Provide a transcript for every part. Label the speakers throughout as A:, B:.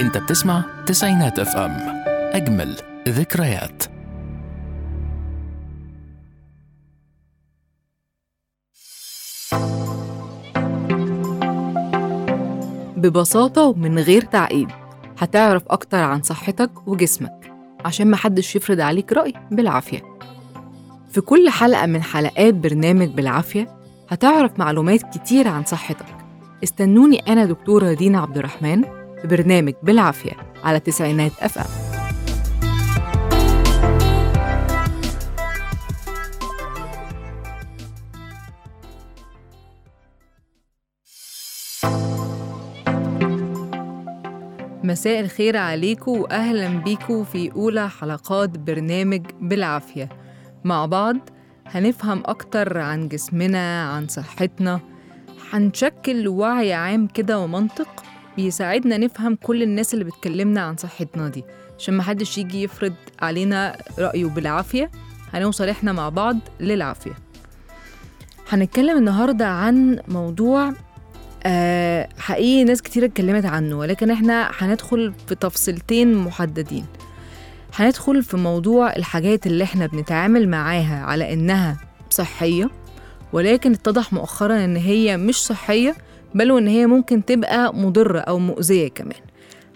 A: انت بتسمع تسعينات اف ام. أجمل ذكريات.
B: ببساطة ومن غير تعقيد هتعرف أكتر عن صحتك وجسمك عشان محدش يفرض عليك رأي بالعافية. في كل حلقة من حلقات برنامج بالعافية هتعرف معلومات كتير عن صحتك. استنوني أنا دكتورة دينا عبد الرحمن برنامج بالعافية على تسعينات أف أم مساء الخير عليكم وأهلا بيكم في أولى حلقات برنامج بالعافية. مع بعض هنفهم أكتر عن جسمنا عن صحتنا. هنشكل وعي عام كده ومنطق بيساعدنا نفهم كل الناس اللي بتكلمنا عن صحتنا دي عشان محدش يجي يفرض علينا رأيه بالعافية. هنوصل إحنا مع بعض للعافية. هنتكلم النهاردة عن موضوع آه حقيقي ناس كتير اتكلمت عنه ولكن إحنا هندخل في تفصيلتين محددين. هندخل في موضوع الحاجات اللي إحنا بنتعامل معاها على إنها صحية ولكن اتضح مؤخرا إن هي مش صحية بل وان هي ممكن تبقى مضرة أو مؤذية كمان.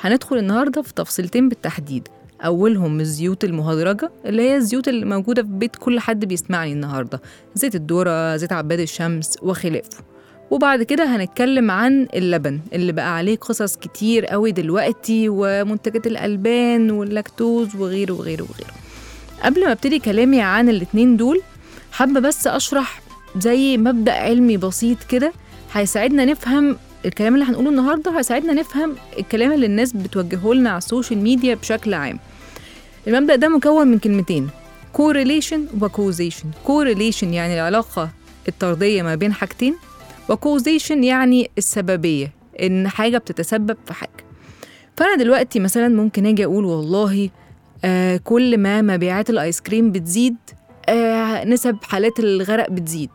B: هندخل النهاردة في تفصيلتين بالتحديد. أولهم الزيوت المهدرجة اللي هي الزيوت اللي موجودة في بيت كل حد بيسمعني النهاردة. زيت الذرة زيت عباد الشمس وخلافه. وبعد كده هنتكلم عن اللبن اللي بقى عليه قصص كتير قوي دلوقتي ومنتجات الألبان واللاكتوز وغيره وغيره وغيره. قبل ما أبتدي كلامي عن الاتنين دول حابة بس أشرح زي مبدأ علمي بسيط كده هيساعدنا نفهم الكلام اللي هنقوله النهارده هيساعدنا نفهم الكلام اللي الناس بتوجهه لنا على السوشيال ميديا بشكل عام. المبدأ ده مكون من كلمتين correlation و causation. correlation يعني العلاقة الطردية ما بين حاجتين و causation يعني السببية إن حاجة بتتسبب في حاجة. فأنا دلوقتي مثلا ممكن أجي أقول والله آه كل ما مبيعات الآيس كريم بتزيد آه نسب حالات الغرق بتزيد.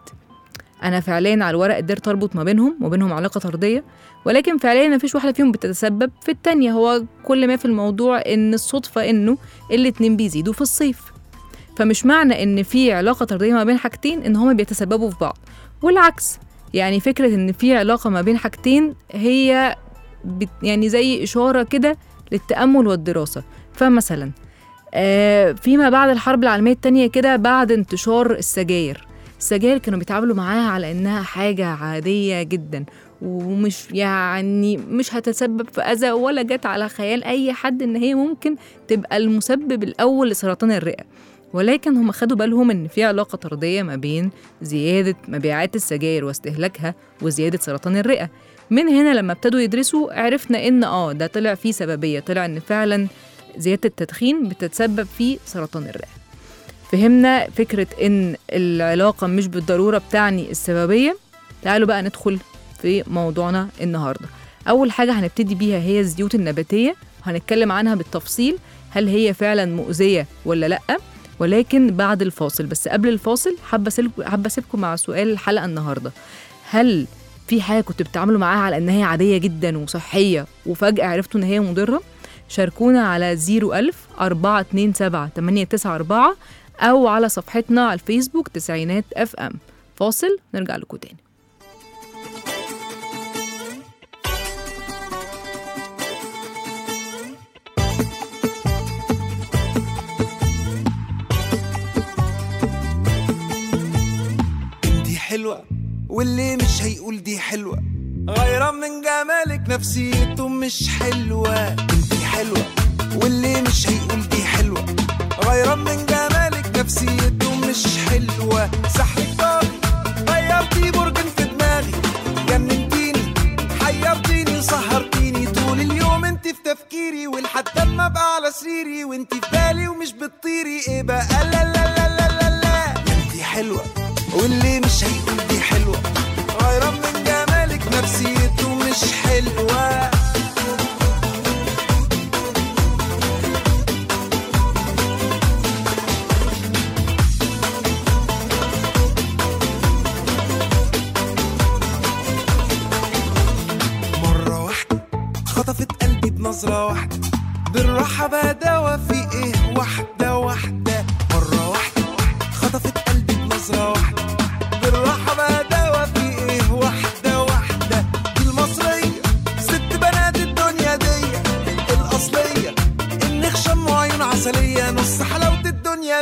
B: أنا فعليا على الورق قدرت أربط ما بينهم وبينهم علاقة طردية ولكن فعليا مفيش واحدة فيهم بتتسبب في التانية. هو كل ما في الموضوع إن الصدفة إنه الاتنين بيزيدوا في الصيف. فمش معنى إن في علاقة طردية ما بين حاجتين إن هما بيتسببوا في بعض. والعكس يعني فكرة إن في علاقة ما بين حاجتين هي يعني زي إشارة كده للتأمل والدراسة. فمثلا آه فيما بعد الحرب العالمية التانية كده بعد انتشار السجاير. السجاير كانوا بيتعاملوا معاها على إنها حاجة عادية جدا ومش يعني مش هتسبب في أذى ولا جت على خيال أي حد إن هي ممكن تبقى المسبب الأول لسرطان الرئة. ولكن هم خدوا بالهم إن في علاقة طردية ما بين زيادة مبيعات السجاير واستهلاكها وزيادة سرطان الرئة. من هنا لما ابتدوا يدرسوا عرفنا إن آه ده طلع فيه سببية طلع إن فعلا زيادة التدخين بتتسبب في سرطان الرئة. فهمنا فكرة إن العلاقة مش بالضرورة بتعني السببية. تعالوا بقى ندخل في موضوعنا النهارده. أول حاجة هنبتدي بيها هي الزيوت النباتية هنتكلم عنها بالتفصيل هل هي فعلا مؤذية ولا لأ. ولكن بعد الفاصل بس قبل الفاصل حابة حابة أسيبكم مع سؤال الحلقة النهارده. هل في حاجة كنتوا بتتعاملوا معاها على إن هي عادية جدا وصحية وفجأة عرفتوا إن هي مضرة؟ شاركونا على 01000 427 894 أو على صفحتنا على الفيسبوك تسعينات أف أم. فاصل نرجع لكم تاني.
C: حلوة واللي مش هيقول دي حلوة. غيران من جمالك نفسيته مش حلوة. انتي حلوة واللي مش هيقول دي حلوة. غيران من نفسيته مش حلوة سحرك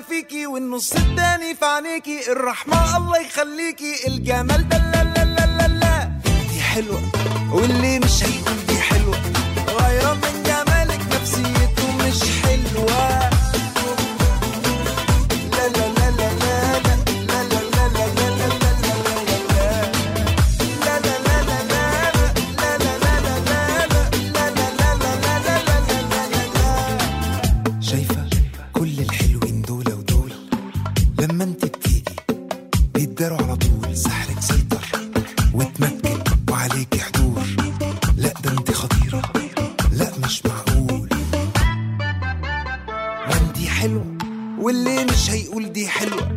C: فيكي والنص التاني في عينيكي. الرحمة الله يخليكي. الجمال ده لا لا لا لا لا. دي حلوة. واللي مش هيقول تقول دي حلوة.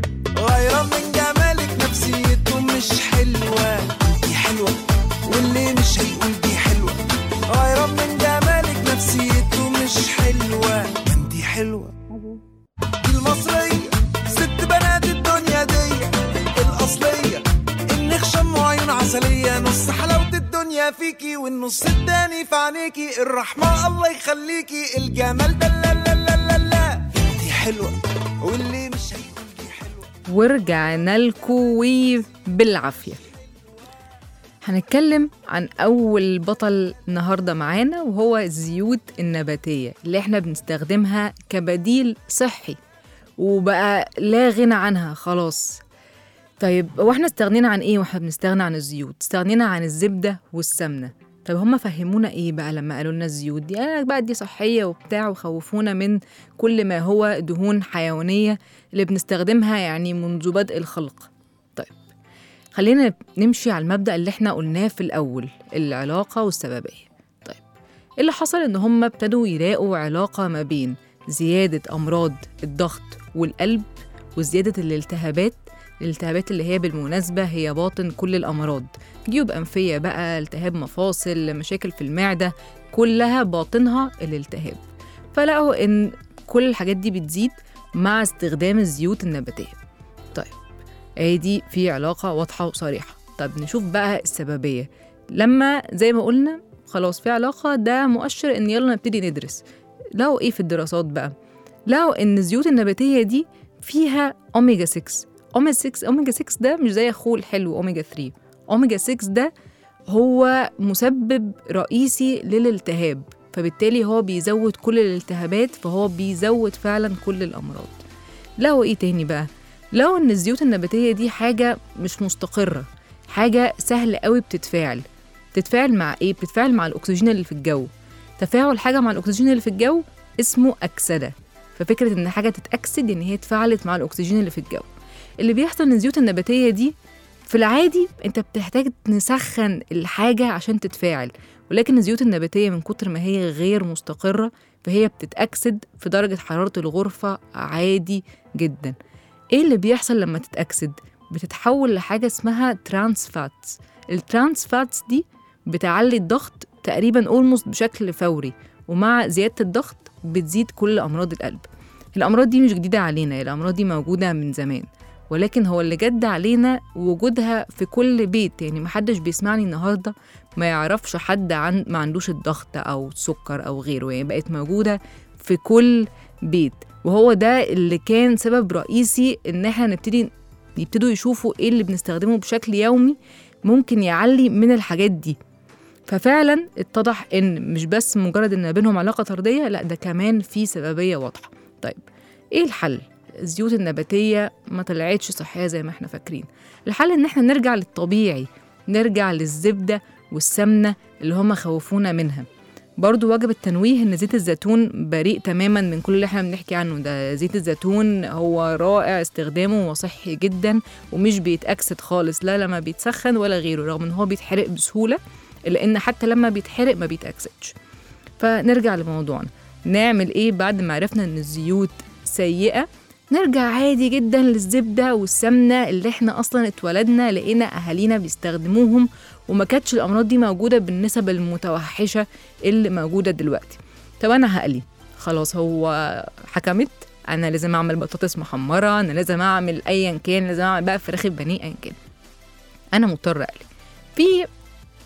B: ورجعنا لكم بالعافية. هنتكلم عن أول بطل النهاردة معانا وهو الزيوت النباتية اللي إحنا بنستخدمها كبديل صحي وبقى لا غنى عنها خلاص. طيب هو إحنا استغنينا عن إيه وإحنا بنستغنى عن الزيوت؟ استغنينا عن الزبدة والسمنة. طب هم فهمونا إيه بقى لما قالوا لنا الزيوت دي؟ قال لك بقى دي صحية وبتاع وخوفونا من كل ما هو دهون حيوانية اللي بنستخدمها يعني منذ بدء الخلق. طيب خلينا نمشي على المبدأ اللي إحنا قلناه في الأول العلاقة والسببية. طيب إيه اللي حصل إن هم ابتدوا يلاقوا علاقة ما بين زيادة أمراض الضغط والقلب وزيادة الالتهابات الالتهابات اللي هي بالمناسبة هي باطن كل الأمراض. جيوب أنفية بقى التهاب مفاصل مشاكل في المعدة كلها باطنها الالتهاب. فلقوا إن كل الحاجات دي بتزيد مع استخدام الزيوت النباتية. طيب ادي في علاقة واضحة وصريحة. طب نشوف بقى السببية. لما زي ما قلنا خلاص في علاقة ده مؤشر إن يلا نبتدي ندرس. لقوا إيه في الدراسات بقى؟ لقوا إن الزيوت النباتية دي فيها أوميجا 6 أوميجا 6 أوميجا 6 ده مش زي أخوه الحلو أوميجا 3 أوميجا 6 ده هو مسبب رئيسي للالتهاب فبالتالي هو بيزود كل الالتهابات فهو بيزود فعلا كل الأمراض. لقوا إيه تاني بقى؟ لقوا إن الزيوت النباتية دي حاجة مش مستقرة حاجة سهل قوي بتتفاعل. بتتفاعل مع إيه؟ بتتفاعل مع الأكسجين اللي في الجو. تفاعل حاجة مع الأكسجين اللي في الجو اسمه أكسدة. ففكرة إن حاجة تتأكسد إن هي اتفاعلت مع الأكسجين اللي في الجو. اللي بيحصل إن الزيوت النباتية دي في العادي أنت بتحتاج نسخن الحاجة عشان تتفاعل ولكن الزيوت النباتية من كتر ما هي غير مستقرة فهي بتتأكسد في درجة حرارة الغرفة عادي جدا. إيه اللي بيحصل لما تتأكسد؟ بتتحول لحاجة اسمها trans fats ال trans fats دي بتعلي الضغط تقريبا almost بشكل فوري ومع زيادة الضغط بتزيد كل أمراض القلب. الأمراض دي مش جديدة علينا الأمراض دي موجودة من زمان ولكن هو اللي جد علينا وجودها في كل بيت يعني محدش بيسمعني النهاردة ما يعرفش حد عن ما عندوش الضغط أو السكر أو غيره يعني بقت موجودة في كل بيت وهو ده اللي كان سبب رئيسي إن إحنا نبتدي يبتدوا يشوفوا إيه اللي بنستخدمه بشكل يومي ممكن يعلي من الحاجات دي. ففعلا اتضح إن مش بس مجرد إن بينهم علاقة طردية لأ ده كمان في سببية واضحة. طيب إيه الحل؟ الزيوت النباتية ما طلعتش صحية زي ما إحنا فاكرين. الحل إن إحنا نرجع للطبيعي نرجع للزبدة والسمنة اللي هم خوفونا منها. برضو واجب التنويه إن زيت الزيتون بريء تماما من كل اللي إحنا بنحكي عنه ده. زيت الزيتون هو رائع استخدامه وصحي جدا ومش بيتأكسد خالص لا لما بيتسخن ولا غيره رغم إن هو بيتحرق بسهولة إلا إن حتى لما بيتحرق ما بيتأكسدش. فنرجع لموضوعنا. نعمل إيه بعد ما عرفنا إن الزيوت سيئة؟ نرجع عادي جدا للزبدة والسمنة اللي إحنا أصلا اتولدنا لقينا أهالينا بيستخدموهم وما كانتش الأمراض دي موجودة بالنسب المتوحشة اللي موجودة دلوقتي. طب أنا هقلي. خلاص هو حكمت. أنا لازم أعمل بطاطس محمرة أنا لازم أعمل أيا كان لازم أعمل بقى فراخ بانيه أيا كان. أنا مضطر أقلي. في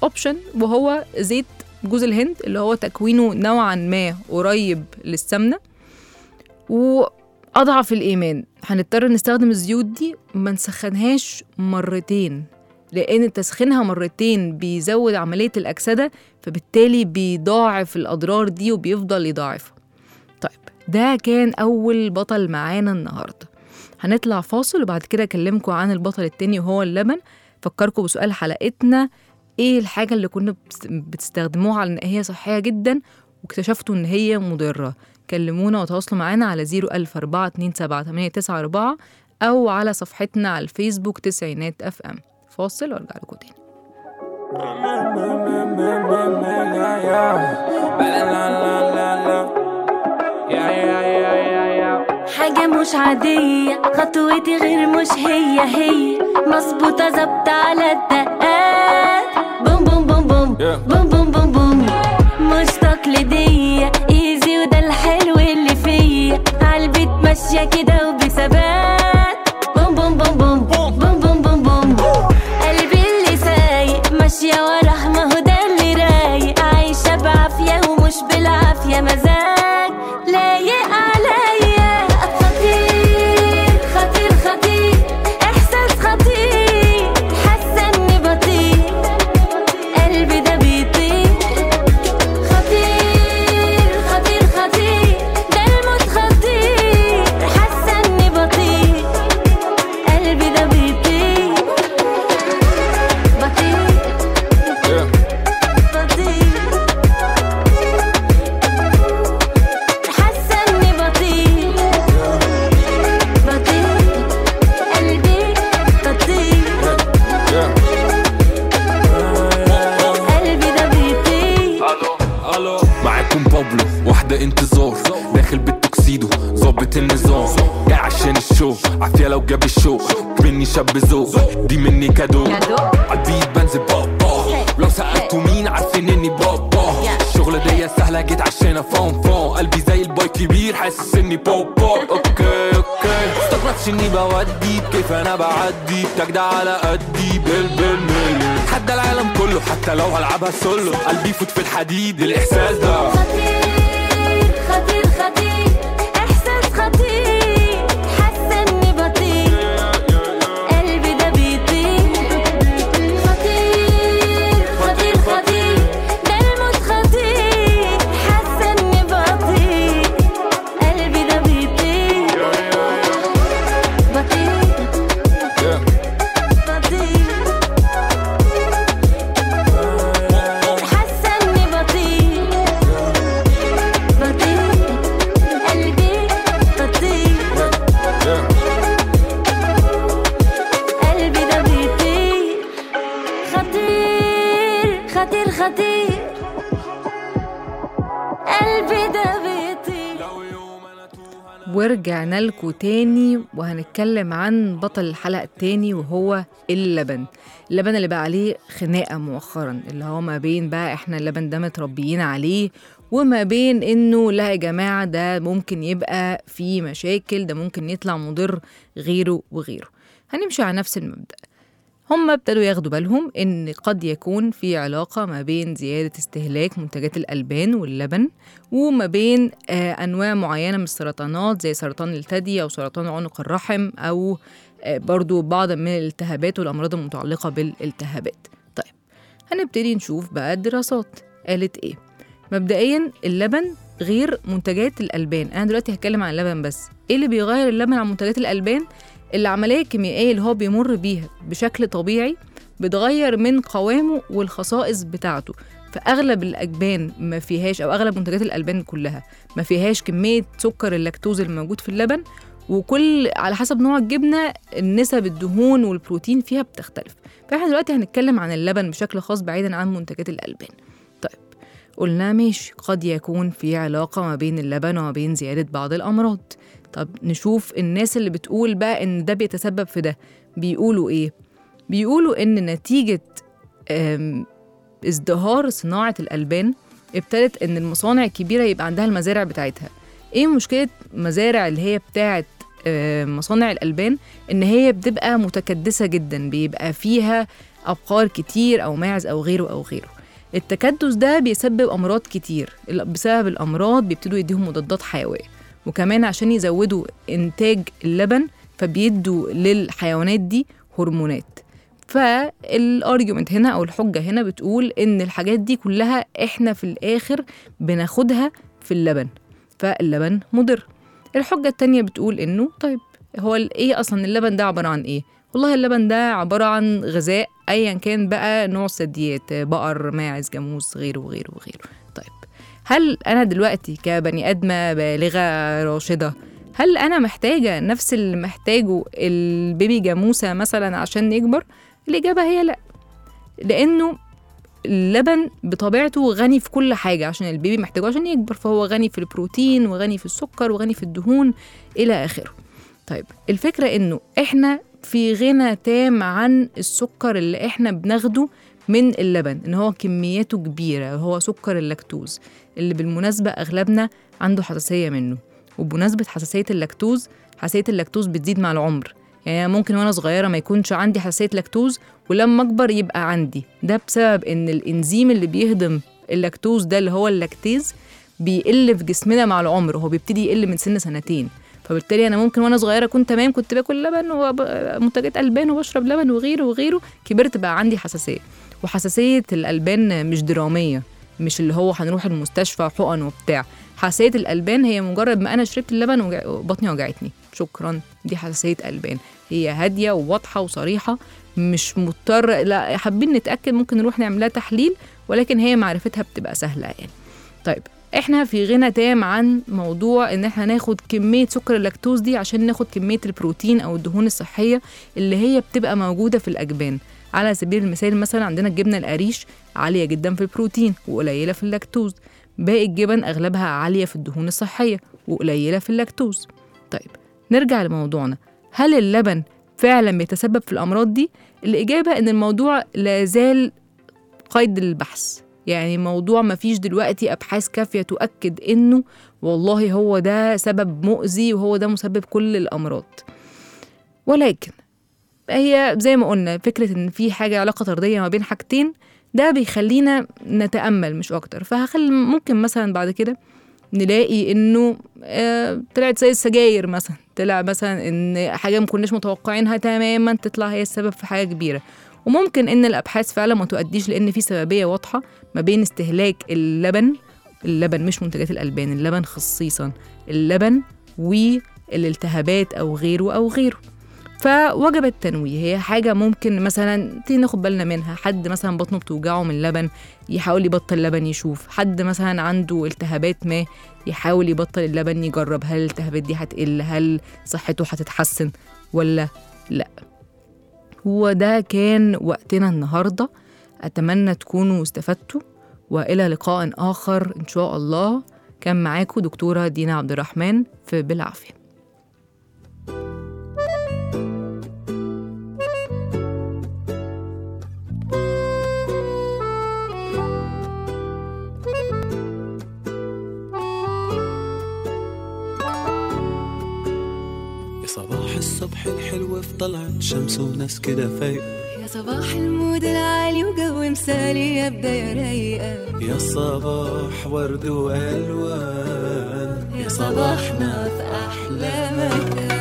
B: اوبشن وهو زيت جوز الهند اللي هو تكوينه نوعا ما قريب للسمنة. وأضعف الإيمان هنضطر نستخدم الزيوت دي ما نسخنهاش مرتين لأن تسخينها مرتين بيزود عملية الأكسدة فبالتالي بيضاعف الأضرار دي وبيفضل يضاعفها. طيب ده كان أول بطل معانا النهارده. هنطلع فاصل وبعد كده أكلمكم عن البطل التاني وهو اللبن. فكركم بسؤال حلقتنا إيه الحاجة اللي كنا بتس- بتستخدموها على إن هي صحية جدا واكتشفتوا إن هي مضرة. كلمونا وتواصلوا معانا على 010427894 أو على صفحتنا على الفيسبوك تسعينات أف إم. فاصل وارجع لكم تاني
D: حاجة مش عادية خطوتي غير مش هي هي مظبوطة ظبط على الدقات. بوم بوم بوم بوم بوم بوم بوم مش تقليدية ايزي وده الحلو اللي فيا. عالبيت ماشية كده وبثبات
E: الشو مني شاب ذوق دي مني كادو عالبيت بنزل بابا لو سألتوا مين عارفين اني بابا الشغلة دي سهلة جيت عشان فون فون قلبي زي الباي كبير حاسس اني بابا أوكي أوكي استغربتش اني بودي كيف أنا بعدي بتجدع على قدي بال بالملي حتى العالم كله حتى لو هلعبها سولو قلبي يفوت في الحديد الاحساس ده
D: خطير خطير قلبي ده
B: ورجعنا لكم تاني وهنتكلم عن بطل الحلقة التاني وهو اللبن. اللبن اللي بقى عليه خناقة مؤخرا اللي هو ما بين بقى إحنا اللبن ده متربيين عليه وما بين إنه لا يا جماعة ده ممكن يبقى فيه مشاكل ده ممكن يطلع مضر غيره وغيره. هنمشي على نفس المبدأ. هم ابتدوا ياخدوا بالهم إن قد يكون في علاقة ما بين زيادة استهلاك منتجات الألبان واللبن وما بين آه أنواع معينة من السرطانات زي سرطان الثدي أو سرطان عنق الرحم أو آه برضو بعض من الالتهابات والأمراض المتعلقة بالالتهابات. طيب هنبتدي نشوف بقى الدراسات. قالت إيه؟ مبدئيا اللبن غير منتجات الألبان. أنا دلوقتي هتكلم عن اللبن بس. إيه اللي بيغير اللبن عن منتجات الألبان؟ العملية الكيميائية اللي هو بيمر بيها بشكل طبيعي بتغير من قوامه والخصائص بتاعته. فأغلب الأجبان ما فيهاش أو أغلب منتجات الألبان كلها ما فيهاش كمية سكر اللاكتوز الموجود في اللبن وكل على حسب نوع الجبنة نسب الدهون والبروتين فيها بتختلف. فإحنا دلوقتي هنتكلم عن اللبن بشكل خاص بعيدا عن منتجات الألبان. طيب قلنا ماشي قد يكون في علاقة ما بين اللبن وما بين زيادة بعض الأمراض. طب نشوف الناس اللي بتقول بقى إن ده بيتسبب في ده. بيقولوا إيه؟ بيقولوا إن نتيجة ازدهار صناعة الألبان ابتدت إن المصانع الكبيرة يبقى عندها المزارع بتاعتها. إيه مشكلة مزارع اللي هي بتاعت آم، مصانع الألبان؟ إن هي بتبقى متكدسة جدا بيبقى فيها أبقار كتير أو ماعز أو غيره أو غيره. التكدس ده بيسبب أمراض كتير. بسبب الأمراض بيبتدوا يديهم مضادات حيوية. وكمان عشان يزودوا إنتاج اللبن فبيدوا للحيوانات دي هرمونات. فالارجيومنت هنا أو الحجة هنا بتقول إن الحاجات دي كلها إحنا في الآخر بناخدها في اللبن. فاللبن مضر. الحجة التانية بتقول إنه طيب هو إيه أصلا اللبن ده عبارة عن إيه؟ والله اللبن ده عبارة عن غذاء ايا كان بقى نوع الثدييات بقر ماعز جاموس غيره وغيره وغيره. هل أنا دلوقتي كبني آدمة بالغة راشدة هل أنا محتاجة نفس اللي محتاجه البيبي جاموسة مثلا عشان يكبر؟ الإجابة هي لأ لأنه اللبن بطبيعته غني في كل حاجة عشان البيبي محتاجه عشان يكبر فهو غني في البروتين وغني في السكر وغني في الدهون إلى آخره. طيب الفكرة إنه إحنا في غنى تام عن السكر اللي إحنا بناخده من اللبن إن هو كمياته كبيرة هو سكر اللاكتوز. اللي بالمناسبة أغلبنا عنده حساسية منه. وبمناسبة حساسية اللاكتوز حساسية اللاكتوز بتزيد مع العمر. يعني ممكن وأنا صغيرة ما يكونش عندي حساسية لاكتوز ولما أكبر يبقى عندي. ده بسبب إن الإنزيم اللي بيهضم اللاكتوز ده اللي هو اللاكتيز بيقل في جسمنا مع العمر. هو بيبتدي يقل من سن سنتين. فبالتالي أنا ممكن وأنا صغيرة كنت تمام كنت باكل لبن ومنتجات البان وبشرب لبن وغيره وغيره كبرت بقى عندي حساسية. وحساسية الألبان مش درامية مش اللي هو هنروح المستشفى حقن وبتاع. حساسية الألبان هي مجرد ما أنا شربت اللبن وبطني وجعتني. شكرا دي حساسية ألبان. هي هادية وواضحة وصريحة مش مضطر لا حابين نتأكد ممكن نروح نعمل لها تحليل ولكن هي معرفتها بتبقى سهلة يعني. طيب إحنا في غنى تام عن موضوع إن إحنا ناخد كمية سكر اللاكتوز دي عشان ناخد كمية البروتين أو الدهون الصحية اللي هي بتبقى موجودة في الأجبان. على سبيل المثال مثلا عندنا الجبنه القريش عالية جدا في البروتين وقليلة في اللاكتوز. باقي الجبن أغلبها عالية في الدهون الصحية وقليلة في اللاكتوز. طيب نرجع لموضوعنا. هل اللبن فعلا بيتسبب في الأمراض دي؟ الإجابة إن الموضوع لا زال قيد البحث. يعني موضوع ما فيش دلوقتي أبحاث كافية تؤكد إنه والله هو ده سبب مؤذي وهو ده مسبب كل الأمراض. ولكن هي زي ما قلنا فكرة إن في حاجة علاقة طردية ما بين حاجتين ده بيخلينا نتأمل مش أكتر. فهخلي ممكن مثلا بعد كده نلاقي إنه آه طلعت زي السجاير مثلا. طلع مثلا إن حاجة ما كناش متوقعينها تماما تطلع هي السبب في حاجة كبيرة. وممكن إن الأبحاث فعلا ما تؤديش لإن في سببية واضحة ما بين استهلاك اللبن اللبن مش منتجات الألبان اللبن خصيصا اللبن والالتهابات أو غيره أو غيره. فوجب التنويه. هي حاجة ممكن مثلا نبتدي ناخد بالنا منها. حد مثلا بطنه بتوجعه من اللبن يحاول يبطل لبن يشوف. حد مثلا عنده التهابات ما يحاول يبطل اللبن يجرب. هل الالتهابات دي هتقل؟ هل صحته هتتحسن ولا لأ؟ هو ده كان وقتنا النهارده. أتمنى تكونوا استفدتوا وإلى لقاء آخر إن شاء الله. كان معاكم دكتورة دينا عبد الرحمن في بالعافية.
C: يا صباح الصبح الحلو في طلعت شمس وناس كده فايقة.
D: يا صباح المود العالي وجو مثالي يا بداية رايقة.
C: يا صباح ورد وألوان.
D: يا صباحنا في أحلى مكان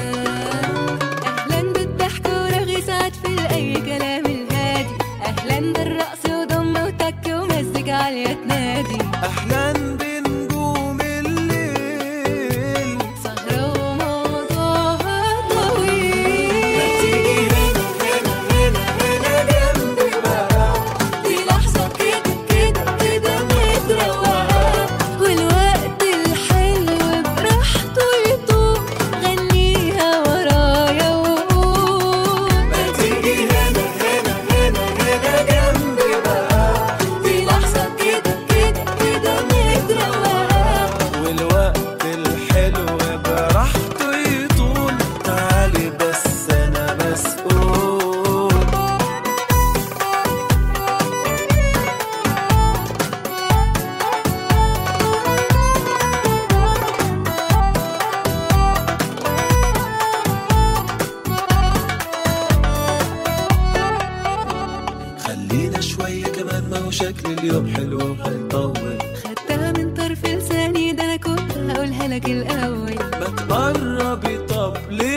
D: علينا شوية كمان
C: ما
F: هو شكل اليوم حلو وحيطول.
G: خدتها من طرف لساني ده أنا كنت هقولها لك الأول.
F: ما تقربي طب ليه